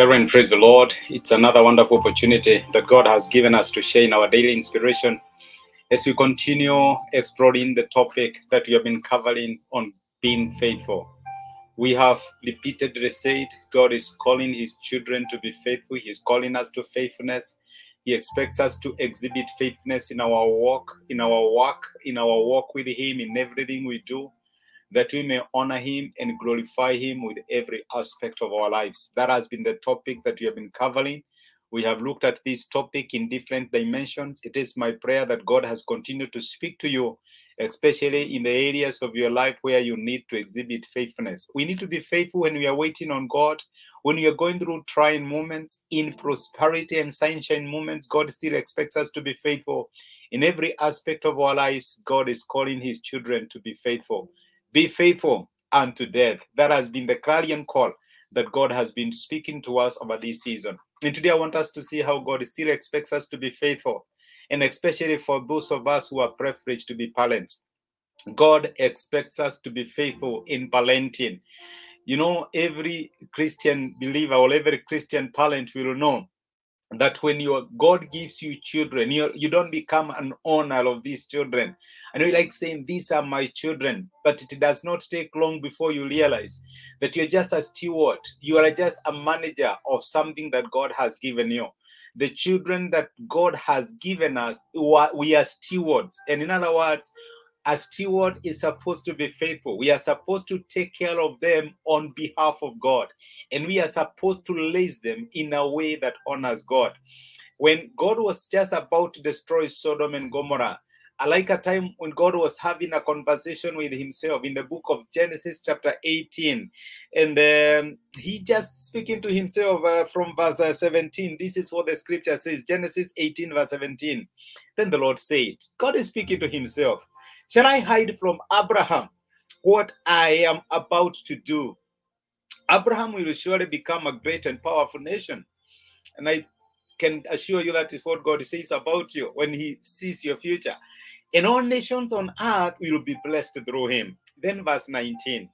Brethren, praise the Lord. It's another wonderful opportunity that God has given us to share in our daily inspiration as we continue exploring the topic that we have been covering on being faithful. We have repeatedly said God is calling his children to be faithful, He's calling us to faithfulness. He expects us to exhibit faithfulness in our walk, in our work, in our walk with Him, in everything we do that we may honor him and glorify him with every aspect of our lives. That has been the topic that we have been covering. We have looked at this topic in different dimensions. It is my prayer that God has continued to speak to you, especially in the areas of your life where you need to exhibit faithfulness. We need to be faithful when we are waiting on God, when we are going through trying moments, in prosperity and sunshine moments. God still expects us to be faithful. In every aspect of our lives, God is calling his children to be faithful. Be faithful unto death. That has been the clarion call that God has been speaking to us over this season. And today I want us to see how God still expects us to be faithful, and especially for those of us who are privileged to be parents. God expects us to be faithful in parenting. You know, every Christian believer or every Christian parent will know that when your God gives you children, you, you don't become an owner of these children. I know you like saying, These are my children, but it does not take long before you realize that you're just a steward. You are just a manager of something that God has given you. The children that God has given us, we are stewards. And in other words, a steward is supposed to be faithful. We are supposed to take care of them on behalf of God. And we are supposed to raise them in a way that honors God. When God was just about to destroy Sodom and Gomorrah, like a time when God was having a conversation with himself in the book of Genesis, chapter 18. And um, he just speaking to himself uh, from verse uh, 17. This is what the scripture says Genesis 18, verse 17. Then the Lord said, God is speaking to himself. Shall I hide from Abraham what I am about to do? Abraham will surely become a great and powerful nation. And I can assure you that is what God says about you when He sees your future. And all nations on earth will be blessed through him. Then, verse 19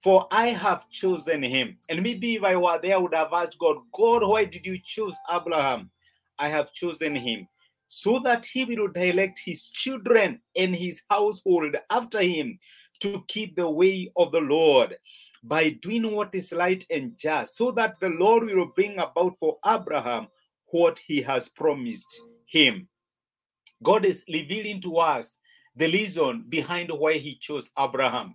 For I have chosen him. And maybe if I were there, I would have asked God, God, why did you choose Abraham? I have chosen him so that he will direct his children and his household after him to keep the way of the Lord by doing what is right and just, so that the Lord will bring about for Abraham what he has promised him. God is revealing to us the reason behind why he chose Abraham.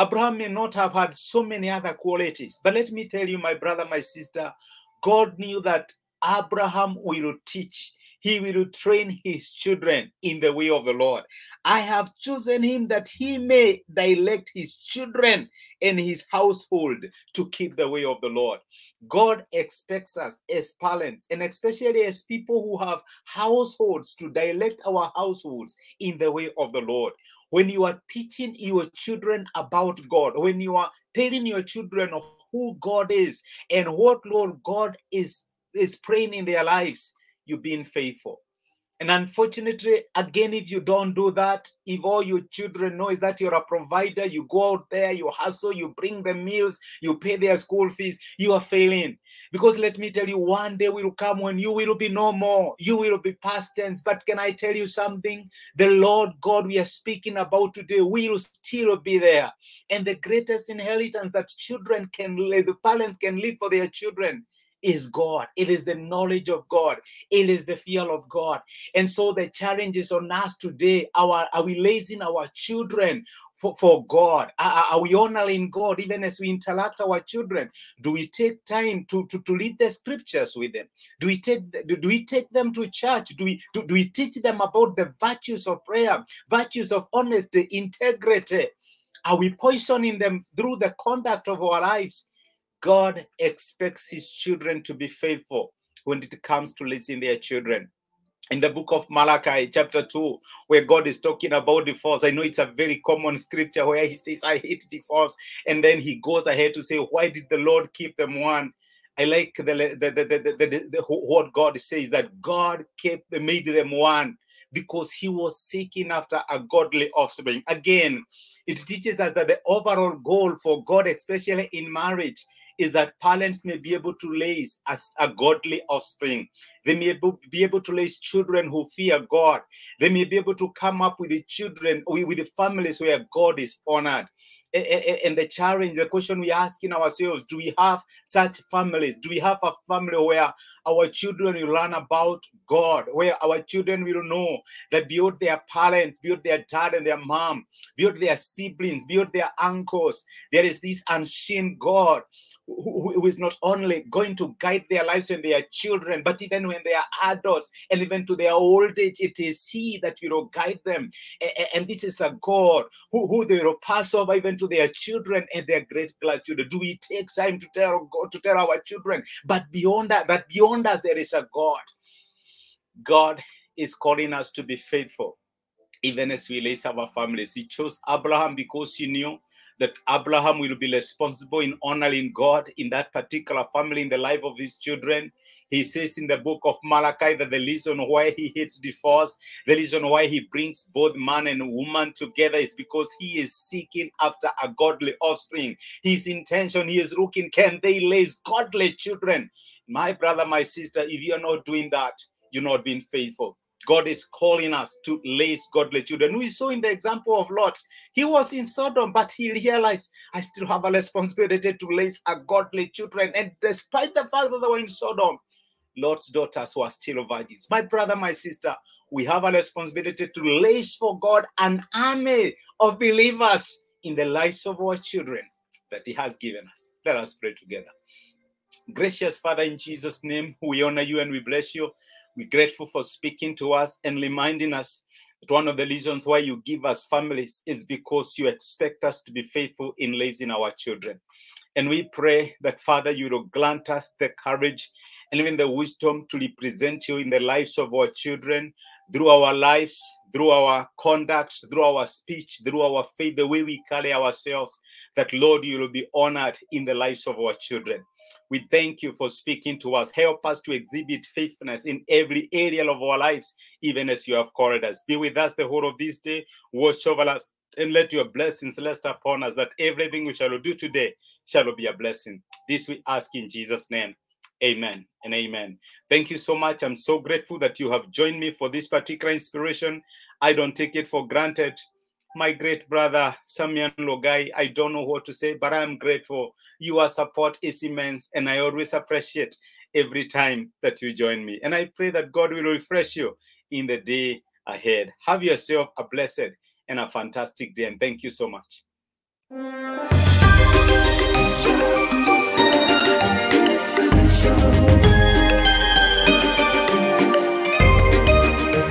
Abraham may not have had so many other qualities, but let me tell you, my brother, my sister, God knew that Abraham will teach he will train his children in the way of the Lord. I have chosen him that he may direct his children and his household to keep the way of the Lord. God expects us as parents and especially as people who have households to direct our households in the way of the Lord. When you are teaching your children about God, when you are telling your children of who God is and what Lord God is is praying in their lives, you being faithful. And unfortunately, again, if you don't do that, if all your children know is that you're a provider, you go out there, you hustle, you bring them meals, you pay their school fees, you are failing. Because let me tell you, one day will come when you will be no more. You will be past tense. But can I tell you something? The Lord God we are speaking about today will still be there. And the greatest inheritance that children can, the parents can leave for their children is God. It is the knowledge of God. It is the fear of God. And so the challenge is on us today. Our are we raising our children for, for God? Are, are, we honoring God even as we interact our children? Do we take time to, to, to read the scriptures with them? Do we take do, do we take them to church? Do we do, do we teach them about the virtues of prayer, virtues of honesty, integrity? Are we poisoning them through the conduct of our lives? God expects his children to be faithful when it comes to raising their children. In the book of Malachi, chapter 2, where God is talking about divorce, I know it's a very common scripture where he says, I hate divorce. And then he goes ahead to say, Why did the Lord keep them one? I like the, the, the, the, the what God says that God kept made them one because he was seeking after a godly offspring. Again, it teaches us that the overall goal for God, especially in marriage, is that parents may be able to raise as a godly offspring. They may be able to raise children who fear God. They may be able to come up with the children, with the families where God is honored and the challenge, the question we're asking ourselves do we have such families? Do we have a family where our children will learn about God, where our children will know that beyond their parents, beyond their dad and their mom, beyond their siblings, beyond their uncles, there is this unseen God who, who is not only going to guide their lives they are children, but even when they are adults and even to their old age, it is He that will guide them. And this is a God who, who they will pass over even to their children and their great grandchildren. Do we take time to tell God to tell our children? But beyond that, that beyond us there is a God. God is calling us to be faithful, even as we raise our families. He chose Abraham because he knew that Abraham will be responsible in honoring God in that particular family, in the life of his children. He says in the book of Malachi that the reason why he hates divorce, the reason why he brings both man and woman together is because he is seeking after a godly offspring. His intention, he is looking, can they raise godly children? My brother, my sister, if you're not doing that, you're not being faithful. God is calling us to raise godly children. We saw in the example of Lot, he was in Sodom, but he realized, I still have a responsibility to raise a godly children. And despite the fact that they were in Sodom, Lot's daughters were still virgins. My brother, my sister, we have a responsibility to raise for God an army of believers in the lives of our children that He has given us. Let us pray together. Gracious Father, in Jesus' name, we honor you and we bless you. We're grateful for speaking to us and reminding us that one of the reasons why you give us families is because you expect us to be faithful in raising our children. And we pray that, Father, you will grant us the courage and even the wisdom to represent you in the lives of our children through our lives, through our conduct, through our speech, through our faith, the way we carry ourselves, that, Lord, you will be honored in the lives of our children. We thank you for speaking to us. Help us to exhibit faithfulness in every area of our lives, even as you have called us. Be with us the whole of this day. Watch over us and let your blessings rest upon us, that everything we shall do today shall be a blessing. This we ask in Jesus' name. Amen and amen. Thank you so much. I'm so grateful that you have joined me for this particular inspiration. I don't take it for granted my great brother Samian Logai, I don't know what to say, but I'm grateful. Your support is immense, and I always appreciate every time that you join me. And I pray that God will refresh you in the day ahead. Have yourself a blessed and a fantastic day, and thank you so much.